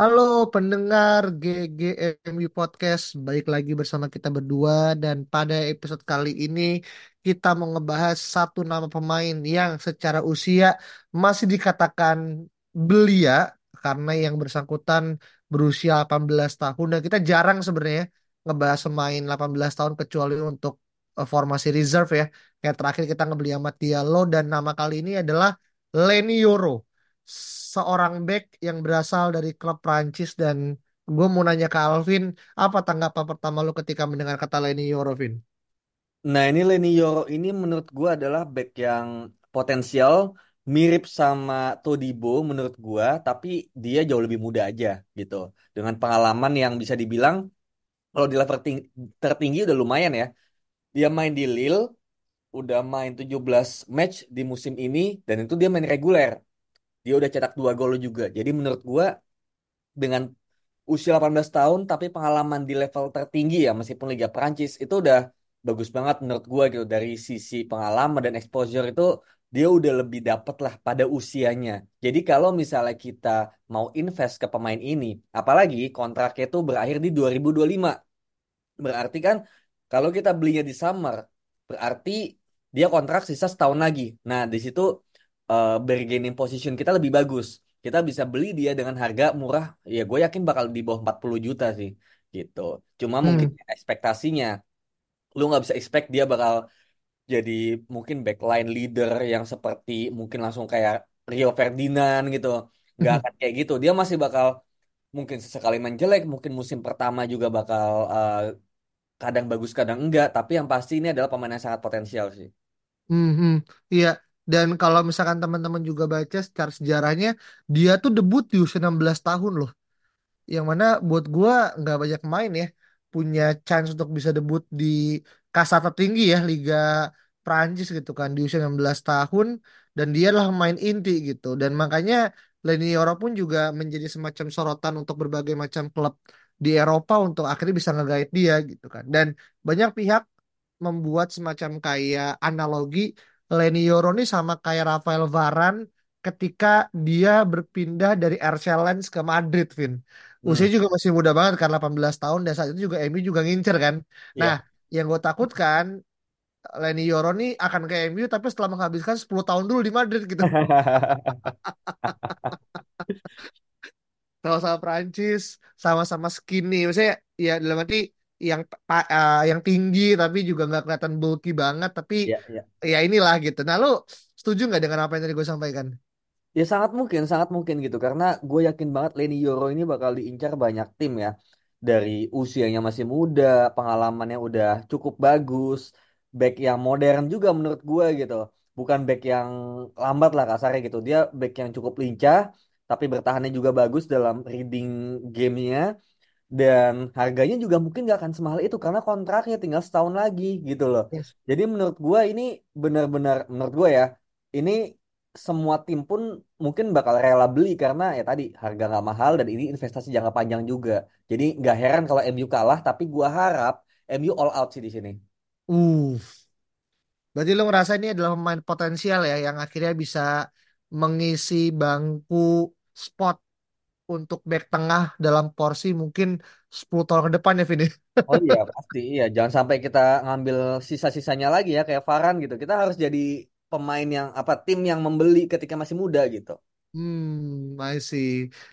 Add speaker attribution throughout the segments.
Speaker 1: Halo pendengar GGMU Podcast, baik lagi bersama kita berdua. Dan pada episode kali ini kita mau ngebahas satu nama pemain yang secara usia masih dikatakan belia karena yang bersangkutan berusia 18 tahun. Dan kita jarang sebenarnya ngebahas pemain 18 tahun kecuali untuk eh, formasi reserve ya. Kayak terakhir kita ngebeli Amat Diallo dan nama kali ini adalah Leny Yoro seorang back yang berasal dari klub Prancis dan gue mau nanya ke Alvin, apa tanggapan pertama lu ketika mendengar kata Leny Yoro, Vin?
Speaker 2: Nah, ini Leny Yoro ini menurut gue adalah back yang potensial mirip sama Todibo menurut gue, tapi dia jauh lebih muda aja gitu. Dengan pengalaman yang bisa dibilang kalau di level ting- tertinggi udah lumayan ya. Dia main di Lille, udah main 17 match di musim ini dan itu dia main reguler. Dia udah cetak dua gol juga. Jadi menurut gue dengan usia 18 tahun tapi pengalaman di level tertinggi ya meskipun Liga Prancis itu udah bagus banget menurut gue gitu dari sisi pengalaman dan exposure itu dia udah lebih dapet lah pada usianya. Jadi kalau misalnya kita mau invest ke pemain ini, apalagi kontraknya itu berakhir di 2025. Berarti kan kalau kita belinya di summer, berarti dia kontrak sisa setahun lagi. Nah, di situ uh, bargaining position kita lebih bagus. Kita bisa beli dia dengan harga murah, ya gue yakin bakal di bawah 40 juta sih, gitu. Cuma mungkin
Speaker 1: Hmm.
Speaker 2: ekspektasinya, lu nggak bisa expect dia bakal jadi mungkin backline leader yang seperti mungkin langsung kayak Rio Ferdinand gitu. Nggak akan kayak gitu. Dia masih bakal mungkin sesekali main jelek, mungkin musim pertama juga bakal uh, kadang bagus kadang enggak, tapi yang pasti ini adalah pemain yang sangat potensial sih.
Speaker 1: Hmm, hmm. Iya, dan kalau misalkan teman-teman juga baca secara sejarahnya, dia tuh debut di usia 16 tahun loh. Yang mana buat gua nggak banyak main ya punya chance untuk bisa debut di kasta tertinggi ya Liga Prancis gitu kan di usia 16 tahun dan dia lah main inti gitu dan makanya Leny Yoro pun juga menjadi semacam sorotan untuk berbagai macam klub di Eropa untuk akhirnya bisa ngegait dia gitu kan dan banyak pihak membuat semacam kayak analogi Leny Yoro ini sama kayak Rafael Varane ketika dia berpindah dari RC Lens ke Madrid, Vin.
Speaker 2: Hmm,
Speaker 1: Usia juga masih muda banget kan 18 tahun dan saat itu juga MU juga ngincer kan. Nah,
Speaker 2: iya.
Speaker 1: yang gue takutkan Leny Yoro nih akan ke MU tapi setelah menghabiskan 10 tahun dulu di Madrid gitu. Sama-sama Prancis, sama-sama skinny. Maksudnya ya dalam arti yang eh, yang tinggi tapi juga nggak kelihatan bulky banget tapi
Speaker 2: Iya, iya.
Speaker 1: ya inilah gitu. Nah, lu setuju nggak dengan apa yang tadi gue sampaikan?
Speaker 2: Ya sangat mungkin, sangat mungkin gitu. Karena gue yakin banget Leny Yoro ini bakal diincar banyak tim ya. Dari usianya masih muda, pengalamannya udah cukup bagus. Back yang modern juga menurut gue gitu. Bukan back yang lambat lah kasarnya gitu. Dia back yang cukup lincah, tapi bertahannya juga bagus dalam reading gamenya. Dan harganya juga mungkin gak akan semahal itu karena kontraknya tinggal setahun lagi gitu loh.
Speaker 1: Yes.
Speaker 2: Jadi menurut gua ini benar-benar menurut gua ya ini semua tim pun mungkin bakal rela beli karena ya tadi harga nggak mahal dan ini investasi jangka panjang juga. Jadi nggak heran kalau MU kalah tapi gua harap MU all out sih di sini.
Speaker 1: Uh, berarti lu ngerasa ini adalah pemain potensial ya yang akhirnya bisa mengisi bangku spot untuk back tengah dalam porsi mungkin 10 tahun ke depan ya Vini.
Speaker 2: Oh iya pasti iya jangan sampai kita ngambil sisa-sisanya lagi ya kayak Varane gitu. Kita harus jadi pemain yang apa tim yang membeli ketika masih muda gitu.
Speaker 1: Hmm, I see.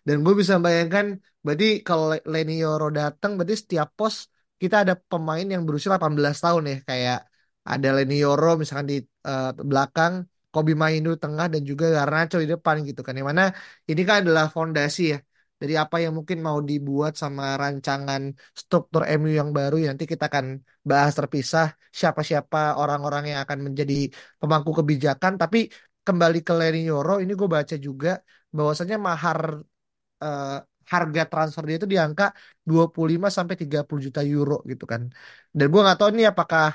Speaker 1: Dan gue bisa bayangkan, berarti kalau Le- Leny Yoro datang, berarti setiap pos kita ada pemain yang berusia 18 tahun ya. Kayak ada Leny Yoro misalkan di eh, belakang, Kobe Mainu tengah, dan juga Garnacho di depan gitu kan. Yang mana ini kan adalah fondasi ya. Dari apa yang mungkin mau dibuat sama rancangan struktur MU yang baru. Ya, nanti kita akan bahas terpisah siapa-siapa orang-orang yang akan menjadi pemangku kebijakan. Tapi kembali ke Leny Yoro ini gue baca juga bahwasannya mahar eh, harga transfer dia itu di angka 25 sampai 30 juta euro gitu kan. Dan gue nggak tahu nih apakah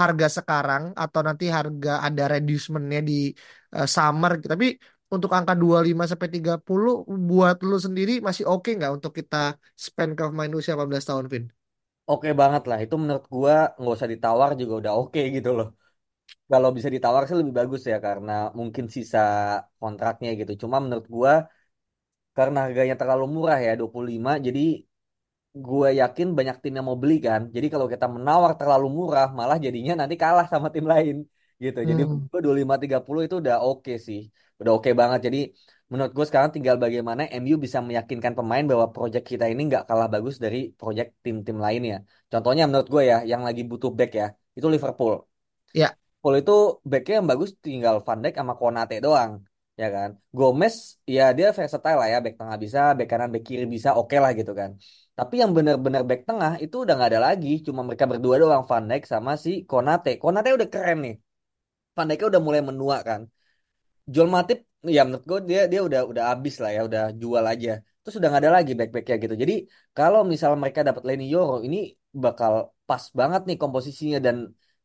Speaker 1: harga sekarang atau nanti harga ada reducementnya di eh, summer gitu. Tapi untuk angka 25 sampai 30 buat lu sendiri masih oke nggak untuk kita spend ke pemain usia 18 tahun, Vin?
Speaker 2: Oke banget lah, itu menurut gua nggak usah ditawar juga udah oke gitu loh. Kalau bisa ditawar sih lebih bagus ya karena mungkin sisa kontraknya gitu. Cuma menurut gua karena harganya terlalu murah ya 25 jadi gue yakin banyak tim yang mau beli kan. Jadi kalau kita menawar terlalu murah, malah jadinya nanti kalah sama tim lain gitu. Jadi
Speaker 1: Hmm.
Speaker 2: gue 25-30 itu udah oke sih. Udah oke banget. Jadi menurut gue sekarang tinggal bagaimana MU bisa meyakinkan pemain bahwa project kita ini nggak kalah bagus dari project tim-tim lainnya. Contohnya menurut gue ya, yang lagi butuh back ya, itu Liverpool.
Speaker 1: Ya,
Speaker 2: Liverpool itu backnya yang bagus tinggal Van Dijk sama Konate doang. Ya kan, Gomez ya dia versatile lah ya, back tengah bisa, back kanan, back kiri bisa, oke lah gitu kan. Tapi yang benar-benar back tengah itu udah nggak ada lagi, cuma mereka berdua doang, Van Dijk sama si Konate. Konate udah keren nih, Van Dijk udah mulai menua kan. Joel Matip ya menurut gue dia dia udah udah habis lah ya, udah jual aja. Terus udah nggak ada lagi back-backnya gitu. Jadi kalau misal mereka dapat Leny Yoro ini bakal pas banget nih komposisinya dan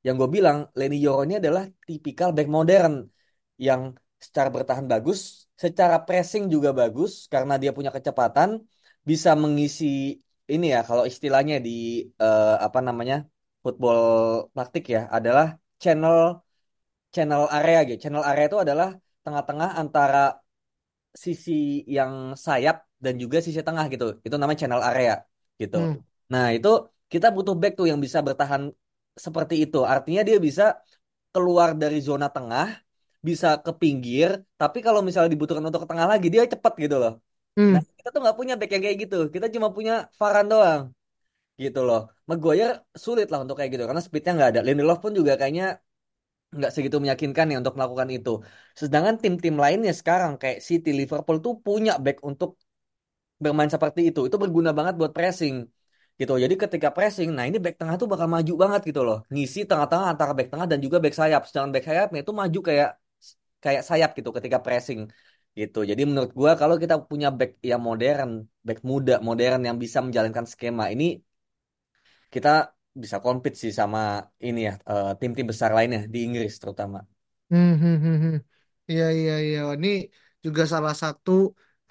Speaker 2: yang gue bilang Leny Yoro ini adalah tipikal back modern yang secara bertahan bagus, secara pressing juga bagus karena dia punya kecepatan, bisa mengisi ini ya kalau istilahnya di eh, apa namanya football praktik ya adalah channel channel area gitu. Channel area itu adalah tengah-tengah antara sisi yang sayap dan juga sisi tengah gitu. Itu namanya channel area gitu.
Speaker 1: hmm.
Speaker 2: Nah, itu kita butuh back tuh yang bisa bertahan seperti itu. Artinya dia bisa keluar dari zona tengah, bisa ke pinggir, tapi kalau misalnya dibutuhkan untuk ke tengah lagi, dia cepet gitu loh.
Speaker 1: Hmm.
Speaker 2: Nah, kita tuh nggak punya back yang kayak gitu. Kita cuma punya Varane doang gitu loh. Maguire sulit lah untuk kayak gitu karena speednya nggak ada. Lindelof pun juga kayaknya nggak segitu meyakinkan ya untuk melakukan itu. Sedangkan tim-tim lainnya sekarang kayak City, Liverpool tuh punya back untuk bermain seperti itu. Itu berguna banget buat pressing gitu. Jadi ketika pressing, nah ini back tengah tuh bakal maju banget gitu loh. Ngisi tengah-tengah antara back tengah dan juga back sayap. Sedangkan back sayapnya itu maju kayak kayak sayap gitu ketika pressing gitu. Jadi menurut gua kalau kita punya back yang modern, back muda, modern yang bisa menjalankan skema ini kita bisa compete sih sama ini ya eh, tim-tim besar lainnya di Inggris terutama.
Speaker 1: Hmm, hmm, hmm, hmm. Iya, iya, iya. Wah, Ini juga salah satu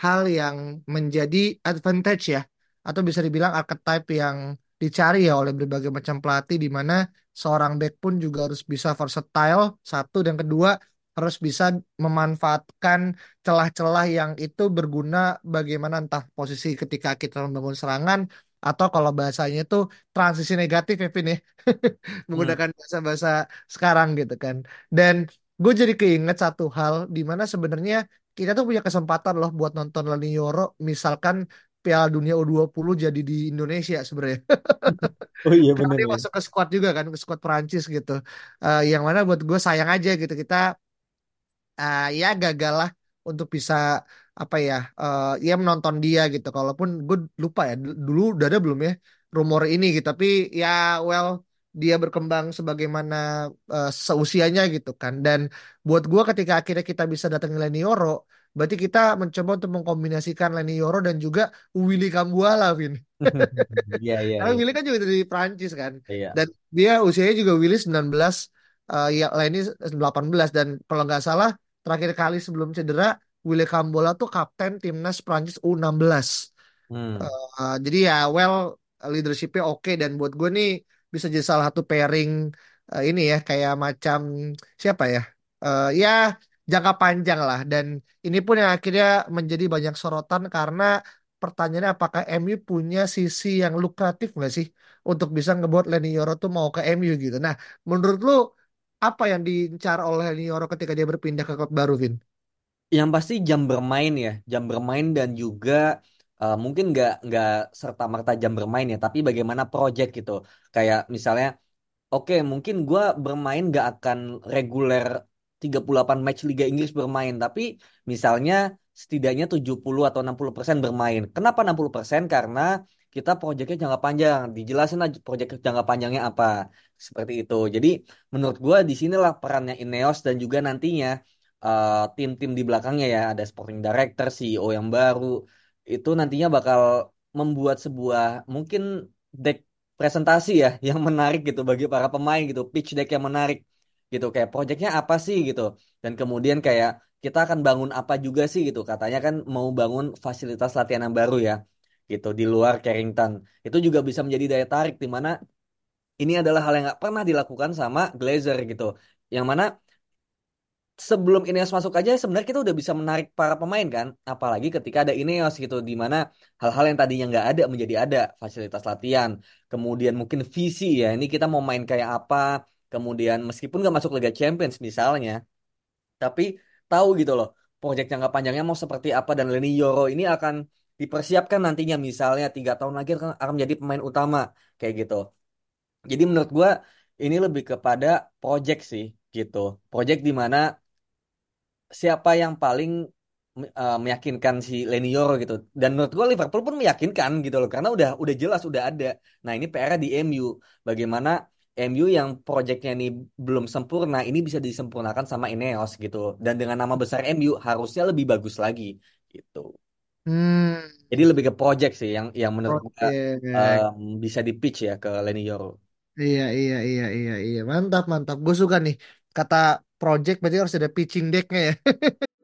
Speaker 1: hal yang menjadi advantage ya, atau bisa dibilang archetype yang dicari ya oleh berbagai macam pelatih, di mana seorang back pun juga harus bisa versatile, satu, dan kedua harus bisa memanfaatkan celah-celah yang itu berguna bagaimana entah posisi ketika kita membangun serangan, atau kalau bahasanya itu transisi negatif ya, Vin ya,
Speaker 2: Hmm.
Speaker 1: menggunakan bahasa-bahasa sekarang gitu kan. Dan gue jadi keinget satu hal di mana sebenarnya kita tuh punya kesempatan loh buat nonton Lani Yoro misalkan Piala Dunia U20 jadi di Indonesia sebenarnya.
Speaker 2: Oh iya bener
Speaker 1: dia
Speaker 2: ya.
Speaker 1: masuk ke squad juga kan, ke squad Perancis gitu. Eh, yang mana buat gue sayang aja gitu kita ah, ya gagal lah untuk bisa apa ya eh, ya menonton dia gitu. Kalaupun gue lupa ya dulu udah ada belum ya rumor ini gitu. Tapi ya well dia berkembang sebagaimana eh, seusianya gitu kan. Dan buat gue ketika akhirnya kita bisa datangin Leni Yoro, berarti kita mencoba untuk mengkombinasikan Leni Yoro dan juga Willy Kambuala, Vin.
Speaker 2: Iya iya
Speaker 1: Karena
Speaker 2: iya.
Speaker 1: Willy kan juga dari Prancis kan.
Speaker 2: Iya.
Speaker 1: Dan dia usianya juga Willy 19, eh, ya Leni 18. Dan kalau nggak salah terakhir kali sebelum cedera, Willy Kambola tuh kapten timnas Prancis U16.
Speaker 2: Hmm.
Speaker 1: Uh, jadi ya well leadershipnya oke dan buat gue nih bisa jadi salah satu pairing uh, ini ya kayak macam siapa ya Uh, ya jangka panjang lah dan ini pun yang akhirnya menjadi banyak sorotan karena pertanyaannya apakah MU punya sisi yang lukratif nggak sih untuk bisa ngebuat Leny Yoro tuh mau ke MU gitu. Nah menurut lu apa yang diincar oleh Leny Yoro ketika dia berpindah ke klub baru Vin?
Speaker 2: Yang pasti jam bermain ya, jam bermain dan juga eh, mungkin nggak nggak serta merta jam bermain ya, tapi bagaimana project gitu. Kayak misalnya Oke, mungkin gue bermain gak akan reguler 38 match Liga Inggris bermain, tapi misalnya setidaknya 70 atau 60% bermain. Kenapa 60%? Karena kita proyeknya jangka panjang. Dijelasin aja proyek jangka panjangnya apa. Seperti itu. Jadi menurut gue di sinilah perannya Ineos dan juga nantinya eh, tim-tim di belakangnya ya, ada sporting director, CEO yang baru, itu nantinya bakal membuat sebuah mungkin deck presentasi ya yang menarik gitu bagi para pemain gitu, pitch deck yang menarik gitu, kayak proyeknya apa sih gitu, dan kemudian kayak kita akan bangun apa juga sih gitu, katanya kan mau bangun fasilitas latihan yang baru ya, gitu di luar Carrington, itu juga bisa menjadi daya tarik di mana ini adalah hal yang nggak pernah dilakukan sama Glazer gitu. Yang mana sebelum Ineos masuk aja sebenarnya kita udah bisa menarik para pemain kan. Apalagi ketika ada Ineos gitu. di mana hal-hal yang tadinya nggak ada menjadi ada. Fasilitas latihan. Kemudian mungkin visi ya. Ini kita mau main kayak apa. Kemudian meskipun nggak masuk Liga Champions misalnya. Tapi tahu gitu loh. Proyek jangka panjangnya mau seperti apa. Dan Leni Yoro ini akan dipersiapkan nantinya misalnya tiga tahun lagi akan, akan menjadi pemain utama kayak gitu. Jadi menurut gua ini lebih kepada project sih gitu. Project di mana siapa yang paling uh, meyakinkan si Leny Yoro gitu. Dan menurut gua Liverpool pun meyakinkan gitu loh karena udah udah jelas udah ada. Nah, ini PR di MU. Bagaimana MU yang projectnya ini belum sempurna, ini bisa disempurnakan sama Ineos gitu. Dan dengan nama besar MU harusnya lebih bagus lagi gitu.
Speaker 1: Hmm.
Speaker 2: Jadi lebih ke project sih yang yang menurut gua
Speaker 1: Oke.
Speaker 2: um, bisa di pitch ya ke Leny Yoro.
Speaker 1: Iya, iya, iya, iya, iya. Mantap, mantap. Gue suka nih. Kata project berarti harus ada pitching decknya ya.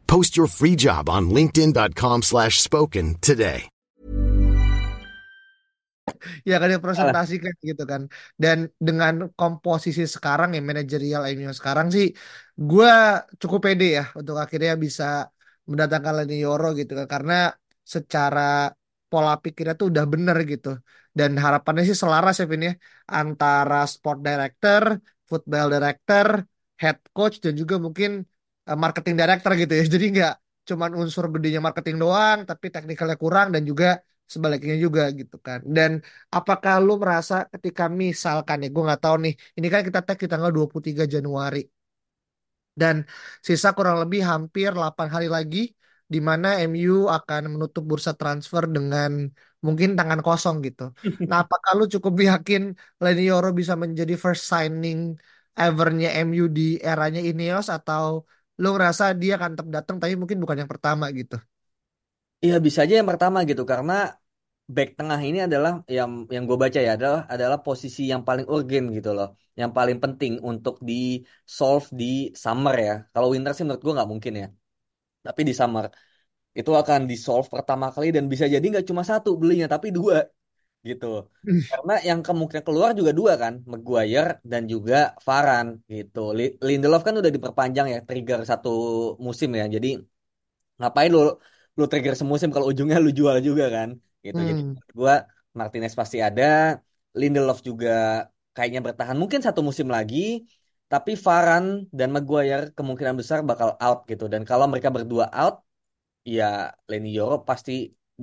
Speaker 3: Post your free job on linkedin.com slash spoken today.
Speaker 1: ya kan presentasikan gitu kan. Dan dengan komposisi sekarang ya manajerial MU sekarang sih gue cukup pede ya untuk akhirnya bisa mendatangkan Leni Yoro gitu kan. Karena secara pola pikirnya tuh udah bener gitu. Dan harapannya sih selaras ya Vin ya antara sport director, football director, head coach dan juga mungkin marketing director gitu ya. Jadi nggak cuman unsur gedenya marketing doang, tapi teknikalnya kurang dan juga sebaliknya juga gitu kan. Dan apakah lu merasa ketika misalkan ya gue nggak tahu nih, ini kan kita tag di tanggal 23 Januari dan sisa kurang lebih hampir 8 hari lagi di mana MU akan menutup bursa transfer dengan mungkin tangan kosong gitu. Nah, apakah lu cukup yakin Leny Yoro bisa menjadi first signing evernya MU di eranya Ineos atau lu ngerasa dia akan tetap datang tapi mungkin bukan yang pertama gitu?
Speaker 2: Iya bisa aja yang pertama gitu karena back tengah ini adalah yang yang gue baca ya adalah adalah posisi yang paling urgen gitu loh, yang paling penting untuk di solve di summer ya. Kalau winter sih menurut gue nggak mungkin ya, tapi di summer itu akan di solve pertama kali dan bisa jadi nggak cuma satu belinya tapi dua gitu. Karena yang kemungkinan keluar juga dua kan, Maguire dan juga Varane gitu. Li- Lindelof kan udah diperpanjang ya, trigger satu musim ya. Jadi ngapain lu lu trigger semusim kalau ujungnya lu jual juga kan gitu jadi
Speaker 1: Hmm.
Speaker 2: gua Martinez pasti ada Lindelof juga kayaknya bertahan mungkin satu musim lagi tapi Varane dan Maguire kemungkinan besar bakal out gitu dan kalau mereka berdua out ya Leny Yoro pasti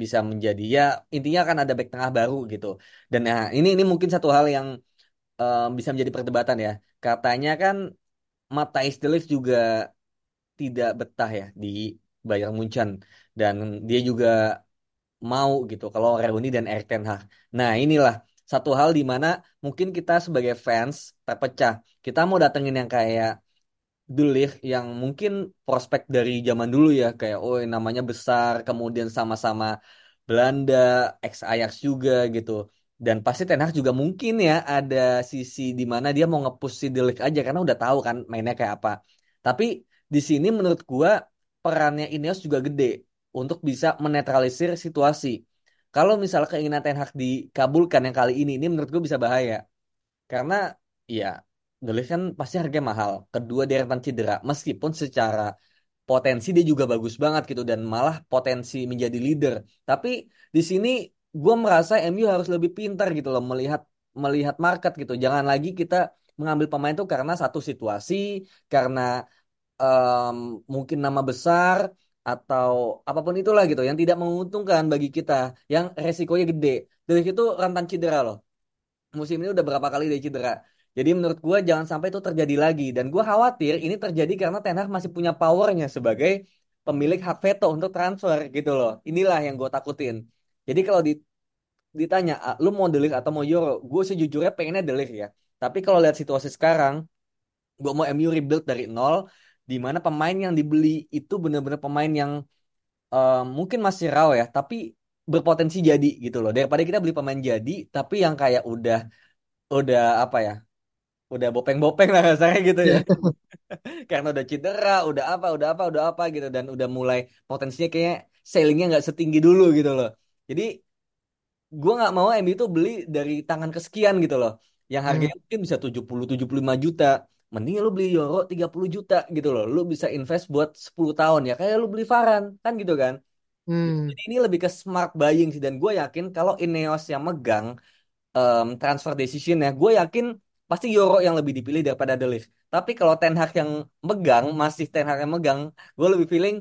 Speaker 2: bisa menjadi ya intinya akan ada back tengah baru gitu dan nah ini ini mungkin satu hal yang em, bisa menjadi perdebatan ya katanya kan Matthijs de Ligt juga tidak betah ya di Bayern Munchen dan dia juga mau gitu kalau Reuni dan Erik ten Hag. Nah, inilah satu hal di mana mungkin kita sebagai fans terpecah. Kita mau datengin yang kayak De Ligt yang mungkin prospek dari zaman dulu ya kayak oh namanya besar kemudian sama-sama Belanda, ex Ajax juga gitu. Dan pasti Ten Hag juga mungkin ya ada sisi di mana dia mau nge-push si De Ligt aja karena udah tahu kan mainnya kayak apa. Tapi di sini menurut gua perannya Ineos juga gede untuk bisa menetralisir situasi. Kalau misalnya keinginan Ten Hag dikabulkan yang kali ini, ini menurut gue bisa bahaya. Karena ya Ligt kan pasti harganya mahal. Kedua dia rentan cedera. Meskipun secara potensi dia juga bagus banget gitu dan malah potensi menjadi leader. Tapi di sini gue merasa MU harus lebih pintar gitu loh melihat melihat market gitu. Jangan lagi kita mengambil pemain itu karena satu situasi, karena em, mungkin nama besar atau apa pun itulah gitu yang tidak menguntungkan bagi kita, yang resikonya gede. Dari itu rentan cedera loh. Musim ini udah berapa kali dia cedera. Jadi menurut gue jangan sampai itu terjadi lagi. Dan gue khawatir ini terjadi karena Ten Hag masih punya powernya sebagai pemilik hak veto untuk transfer gitu loh. Inilah yang gue takutin. Jadi kalau di- ditanya, "Ah, lu mau delik atau mau Euro? Gue sejujurnya pengennya delik ya. Tapi kalau lihat situasi sekarang, gue mau MU rebuild dari nol, di mana pemain yang dibeli itu bener-bener pemain yang eh, mungkin masih raw ya, tapi berpotensi jadi gitu loh. Daripada kita beli pemain jadi, tapi yang kayak udah udah apa ya, udah bopeng-bopeng lah rasanya gitu ya.
Speaker 1: Iya.
Speaker 2: Karena udah cedera, udah apa, udah apa, udah apa gitu, dan udah mulai potensinya kayaknya sailingnya nggak setinggi dulu gitu loh. Jadi gue nggak mau MU itu beli dari tangan kesekian gitu loh yang
Speaker 1: Hmm.
Speaker 2: harganya mungkin bisa tujuh puluh tujuh puluh lima juta mending lu beli Euro 30 juta gitu loh lu bisa invest buat 10 tahun ya kayak lu beli Varan kan gitu kan
Speaker 1: Hmm.
Speaker 2: jadi ini lebih ke smart buying sih dan gue yakin kalau Ineos yang megang em, transfer decision ya gue yakin pasti Euro yang lebih dipilih daripada De Ligt tapi kalau Ten Hag yang megang masih Ten Hag yang megang gue lebih feeling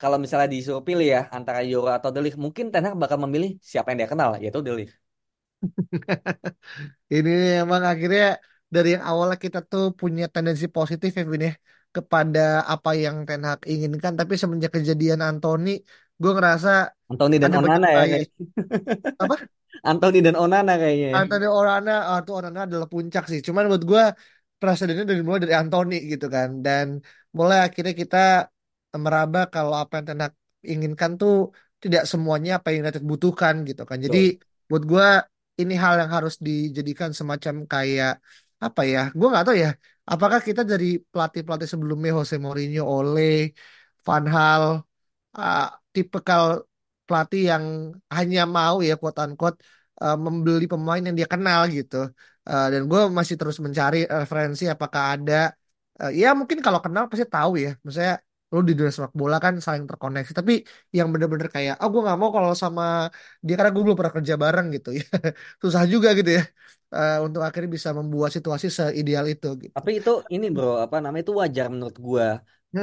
Speaker 2: kalau misalnya disuruh pilih ya antara Euro atau De Ligt mungkin Ten Hag bakal memilih siapa yang dia kenal yaitu De Ligt
Speaker 1: Ini emang akhirnya dari yang awalnya kita tuh punya tendensi positif ya Vin ya kepada apa yang Ten Hag inginkan, tapi semenjak kejadian Anthony, gue ngerasa
Speaker 2: Anthony dan
Speaker 1: ada banyak
Speaker 2: Onana ya kayak
Speaker 1: Apa?
Speaker 2: Anthony dan Onana kayaknya. ya.
Speaker 1: Anthony Orana, ah, tuh Orana adalah puncak sih. Cuman buat gue presidennya dari mulai dari Anthony gitu kan, dan mulai akhirnya kita meraba kalau apa yang Ten Hag inginkan tuh tidak semuanya apa yang United butuhkan gitu kan. Jadi
Speaker 2: Betul.
Speaker 1: buat gue ini hal yang harus dijadikan semacam kayak apa ya? Gue nggak tahu ya. Apakah kita dari pelatih-pelatih sebelumnya Jose Mourinho, Ole, Van Hal, uh, tipikal pelatih yang hanya mau ya quote unquote uh, membeli pemain yang dia kenal gitu. Uh, dan gue masih terus mencari referensi apakah ada uh, ya mungkin kalau kenal pasti tahu ya. Misalnya lu di dunia sepak bola kan saling terkoneksi. Tapi yang bener-bener kayak, oh gue nggak mau kalau sama dia karena gue belum pernah kerja bareng gitu ya. Susah juga gitu ya. uh, untuk akhirnya bisa membuat situasi seideal itu gitu.
Speaker 2: Tapi itu ini bro, apa namanya itu wajar menurut gua.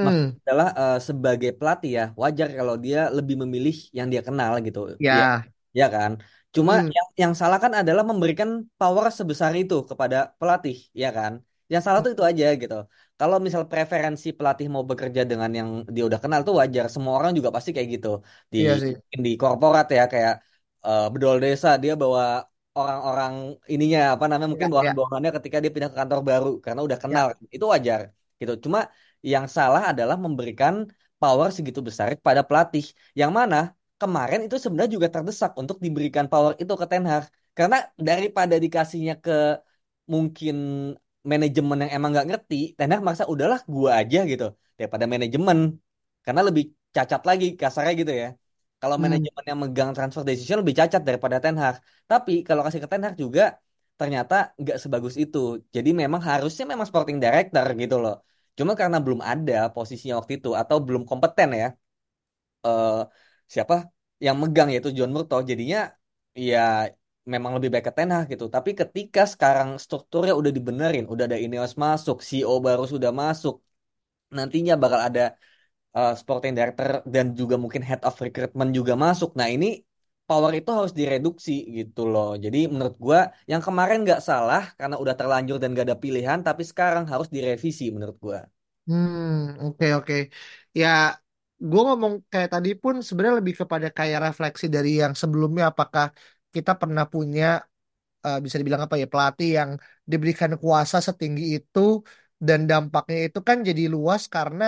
Speaker 2: Maksudnya
Speaker 1: Hmm,
Speaker 2: adalah eh, sebagai pelatih ya, wajar kalau dia lebih memilih yang dia kenal gitu. Ya,
Speaker 1: ya.
Speaker 2: ya kan. Cuma
Speaker 1: Hmm,
Speaker 2: yang yang salah kan adalah memberikan power sebesar itu kepada pelatih, ya kan. Yang salah tuh itu aja gitu. Kalau misal preferensi pelatih mau bekerja dengan yang dia udah kenal tuh wajar. Semua orang juga pasti kayak gitu. Di
Speaker 1: iya sih.
Speaker 2: di korporat ya kayak eh, bedol desa dia bawa orang-orang ininya apa namanya
Speaker 1: Ya,
Speaker 2: mungkin
Speaker 1: ya,
Speaker 2: bawahan-bawahannya ketika dia pindah ke kantor baru karena udah
Speaker 1: ya.
Speaker 2: kenal. Itu wajar gitu. Cuma yang salah adalah memberikan power segitu besar kepada pelatih. Yang mana kemarin itu sebenarnya juga terdesak untuk diberikan power itu ke Ten Hag. Karena daripada dikasihnya ke mungkin manajemen yang emang nggak ngerti, Ten Hag maksa udahlah gua aja gitu daripada manajemen. Karena lebih cacat lagi kasarnya gitu ya. Kalau
Speaker 1: Hmm.
Speaker 2: manajemen yang megang transfer decision lebih cacat daripada Ten Hag. Tapi kalau kasih ke Ten Hag juga ternyata nggak sebagus itu. Jadi memang harusnya memang sporting director gitu loh. Cuma karena belum ada posisinya waktu itu atau belum kompeten ya eh, siapa yang megang yaitu John Murtough jadinya ya memang lebih baik ke Ten Hag gitu. Tapi ketika sekarang strukturnya udah dibenerin, udah ada Ineos masuk, CEO baru sudah masuk, nantinya bakal ada eh, sporting director dan juga mungkin head of recruitment juga masuk. Nah ini power itu harus direduksi gitu loh. Jadi menurut gua yang kemarin nggak salah karena udah terlanjur dan gak ada pilihan, tapi sekarang harus direvisi menurut gua.
Speaker 1: Hmm, oke oke. Ya, gue ngomong kayak tadi pun sebenarnya lebih kepada kayak refleksi dari yang sebelumnya. Apakah kita pernah punya eh, bisa dibilang apa ya pelatih yang diberikan kuasa setinggi itu dan dampaknya itu kan jadi luas karena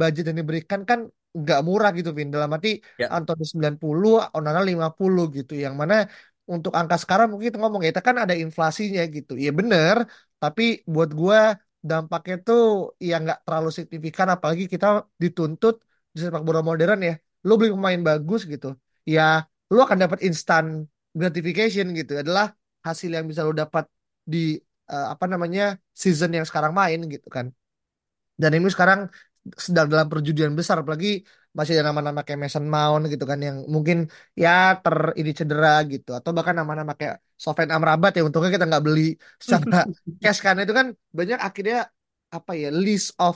Speaker 1: budget yang diberikan kan nggak murah gitu, Vin. Dalam arti
Speaker 2: Ya.
Speaker 1: Anthony 90, Onana 50 gitu. Yang mana untuk angka sekarang mungkin kita ngomong ya, itu kan ada inflasinya gitu. Iya bener, tapi buat gua dampaknya tuh ya nggak terlalu signifikan apalagi kita dituntut di sepak bola modern ya lu beli pemain bagus gitu ya lu akan dapat instant gratification gitu adalah hasil yang bisa lu dapat di uh, apa namanya season yang sekarang main gitu kan dan ini sekarang sedang dalam perjudian besar apalagi masih ada nama-nama kayak Mason Mount gitu kan yang mungkin ya ter ini cedera gitu atau bahkan nama-nama kayak Sofyan Amrabat ya untungnya kita nggak beli secara cash karena itu kan banyak akhirnya apa ya list of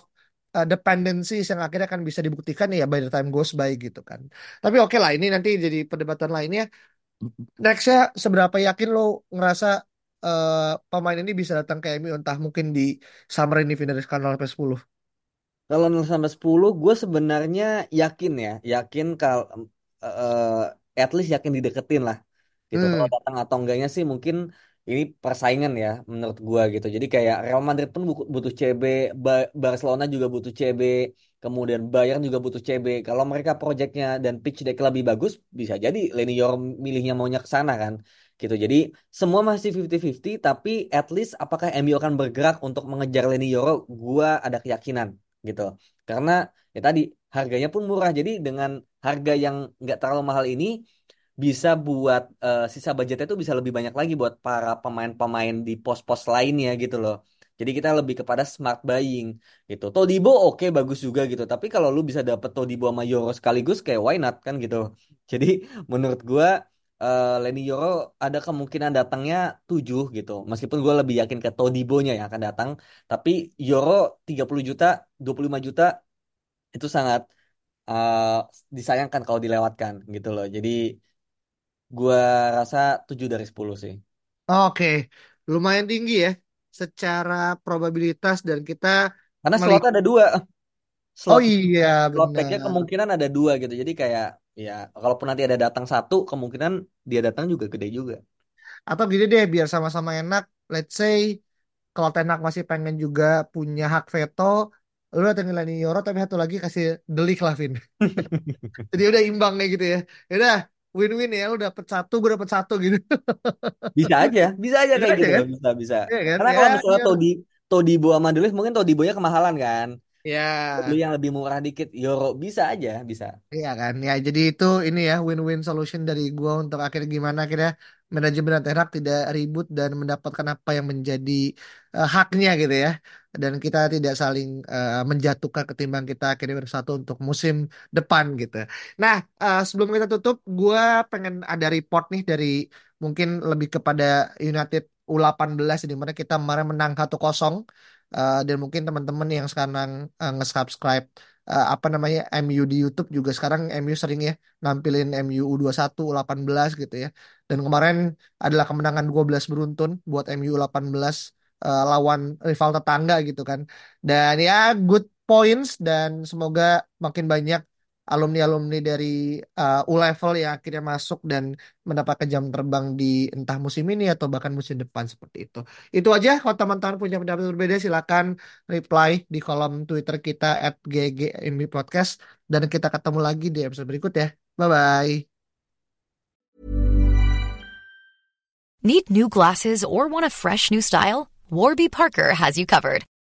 Speaker 1: uh, dependencies yang akhirnya akan bisa dibuktikan ya by the time goes by gitu kan. Tapi oke okay lah ini nanti jadi perdebatan lainnya. Nextnya seberapa yakin lo ngerasa uh, pemain ini bisa datang ke MU entah mungkin di summer ini finish kanal sampai 10
Speaker 2: kalau 0 sampai 10 gue sebenarnya yakin ya, yakin kalau uh, at least yakin dideketin lah. Gitu.
Speaker 1: Hmm.
Speaker 2: Kalau datang atau enggaknya sih mungkin ini persaingan ya menurut gue gitu. Jadi kayak Real Madrid pun butuh CB, Barcelona juga butuh CB, kemudian Bayern juga butuh CB. Kalau mereka proyeknya dan pitch deck lebih bagus, bisa jadi Leny Yor milihnya maunya ke sana kan gitu. Jadi semua masih 50-50 tapi at least apakah MU akan bergerak untuk mengejar Leny Yoro? Gua ada keyakinan gitu. Karena ya tadi harganya pun murah. Jadi dengan harga yang nggak terlalu mahal ini bisa buat uh, sisa budgetnya itu bisa lebih banyak lagi buat para pemain-pemain di pos-pos lainnya gitu loh. Jadi kita lebih kepada smart buying gitu. Todibo oke okay, bagus juga gitu. Tapi kalau lu bisa dapet Todibo sama Euro sekaligus kayak why not kan gitu. Jadi menurut gua uh, Lenny Yoro ada kemungkinan datangnya 7 gitu. Meskipun gue lebih yakin ke Todibonya yang akan datang. Tapi Yoro 30 juta, 25 juta itu sangat uh, disayangkan kalau dilewatkan gitu loh. Jadi gue rasa 7 dari 10 sih.
Speaker 1: Oke, lumayan tinggi ya secara probabilitas dan kita
Speaker 2: karena slot ada dua.
Speaker 1: Slot, oh iya,
Speaker 2: slot benar. kemungkinan ada dua gitu. Jadi kayak ya kalaupun nanti ada datang satu kemungkinan dia datang juga gede juga.
Speaker 1: Atau gini deh biar sama-sama enak let's say kalau Tenak masih pengen juga punya hak veto lu datang nilai Euro tapi satu lagi kasih delik lah Vin. Jadi udah imbang kayak gitu ya. Ya udah win-win ya lu dapet satu gue dapet satu gitu.
Speaker 2: Bisa aja. Bisa aja kayak gitu kan? bisa bisa. Ya, kan? karena ya, kalau misalnya ya. Todi Todibo sama Delis mungkin Todibonya kemahalan kan
Speaker 1: Ya.
Speaker 2: Beli yang lebih murah dikit, euro bisa aja, bisa.
Speaker 1: Iya kan, ya jadi itu ini ya win-win solution dari gua untuk akhirnya gimana akhirnya manajemen Terak tidak ribut dan mendapatkan apa yang menjadi uh, haknya gitu ya. Dan kita tidak saling uh, menjatuhkan ketimbang kita akhirnya bersatu untuk musim depan gitu. Nah, uh, sebelum kita tutup, gua pengen ada report nih dari mungkin lebih kepada United U18 di mana kita kemarin menang 1-0 uh, dan mungkin teman-teman yang sekarang uh, nge-subscribe uh, apa namanya MU di YouTube juga sekarang MU sering ya nampilin MU U21 U18 gitu ya. Dan kemarin adalah kemenangan 12 beruntun buat MU U18 uh, lawan rival tetangga gitu kan. Dan ya good points dan semoga makin banyak alumni-alumni dari uh, U level yang akhirnya masuk dan mendapatkan jam terbang di entah musim ini atau bahkan musim depan seperti itu. Itu aja. Kalau teman-teman punya pendapat berbeda silakan reply di kolom Twitter kita at Podcast dan kita ketemu lagi di episode berikut ya. Bye bye.
Speaker 4: Need new glasses or want a fresh new style? Warby Parker has you covered.